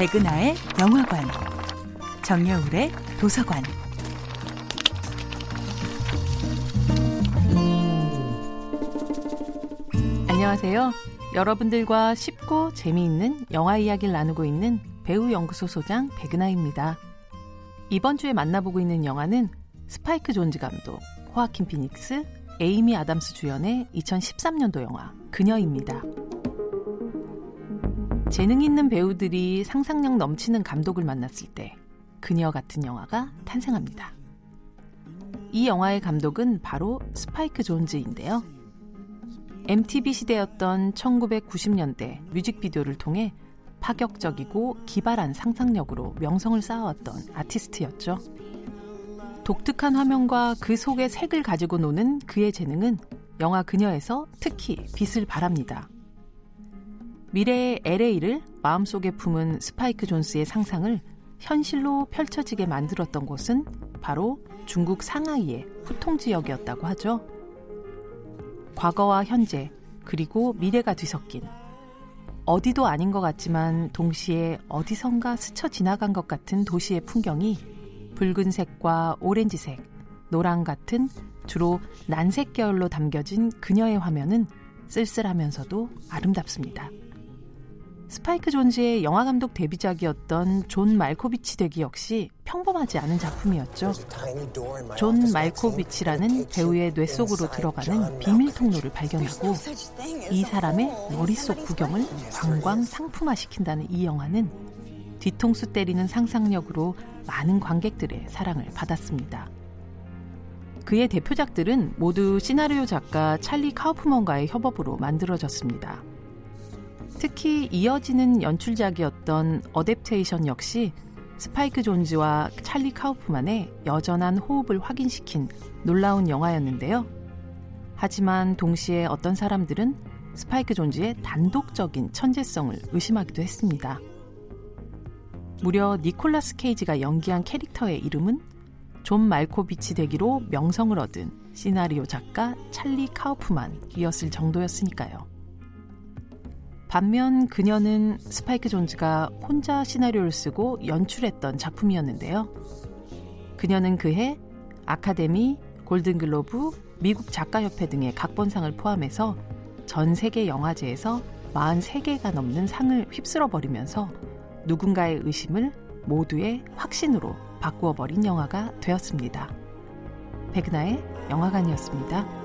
백은하의 영화관, 정여울의 도서관. 안녕하세요. 여러분들과 쉽고 재미있는 영화 이야기를 나누고 있는 배우 연구소 소장 백은하입니다. 이번 주에 만나보고 있는 영화는 스파이크 존즈 감독, 호아킨 피닉스, 에이미 아담스 주연의 2013년도 영화 그녀입니다. 재능 있는 배우들이 상상력 넘치는 감독을 만났을 때 그녀 같은 영화가 탄생합니다. 이 영화의 감독은 바로 스파이크 존즈인데요. MTV 시대였던 1990년대 뮤직비디오를 통해 파격적이고 기발한 상상력으로 명성을 쌓아왔던 아티스트였죠. 독특한 화면과 그 속의 색을 가지고 노는 그의 재능은 영화 그녀에서 특히 빛을 발합니다. 미래의 LA를 마음속에 품은 스파이크 존스의 상상을 현실로 펼쳐지게 만들었던 곳은 바로 중국 상하이의 후통 지역이었다고 하죠. 과거와 현재, 그리고 미래가 뒤섞인 어디도 아닌 것 같지만 동시에 어디선가 스쳐 지나간 것 같은 도시의 풍경이 붉은색과 오렌지색, 노랑 같은 주로 난색 계열로 담겨진 그녀의 화면은 쓸쓸하면서도 아름답습니다. 스파이크 존즈의 영화감독 데뷔작이었던 존 말코비치 되기 역시 평범하지 않은 작품이었죠. 존 말코비치라는 배우의 뇌 속으로 들어가는 비밀 통로를 발견하고 이 사람의 머릿속 구경을 관광 상품화시킨다는 이 영화는 뒤통수 때리는 상상력으로 많은 관객들의 사랑을 받았습니다. 그의 대표작들은 모두 시나리오 작가 찰리 카우프먼과의 협업으로 만들어졌습니다. 특히 이어지는 연출작이었던 어댑테이션 역시 스파이크 존즈와 찰리 카우프만의 여전한 호흡을 확인시킨 놀라운 영화였는데요. 하지만 동시에 어떤 사람들은 스파이크 존즈의 단독적인 천재성을 의심하기도 했습니다. 무려 니콜라스 케이지가 연기한 캐릭터의 이름은 존 말코비치 되기로 명성을 얻은 시나리오 작가 찰리 카우프만이었을 정도였으니까요. 반면 그녀는 스파이크 존즈가 혼자 시나리오를 쓰고 연출했던 작품이었는데요. 그녀는 그해 아카데미, 골든글로브, 미국 작가협회 등의 각본상을 포함해서 전 세계 영화제에서 43개가 넘는 상을 휩쓸어 버리면서 누군가의 의심을 모두의 확신으로 바꾸어 버린 영화가 되었습니다. 백나의 영화관이었습니다.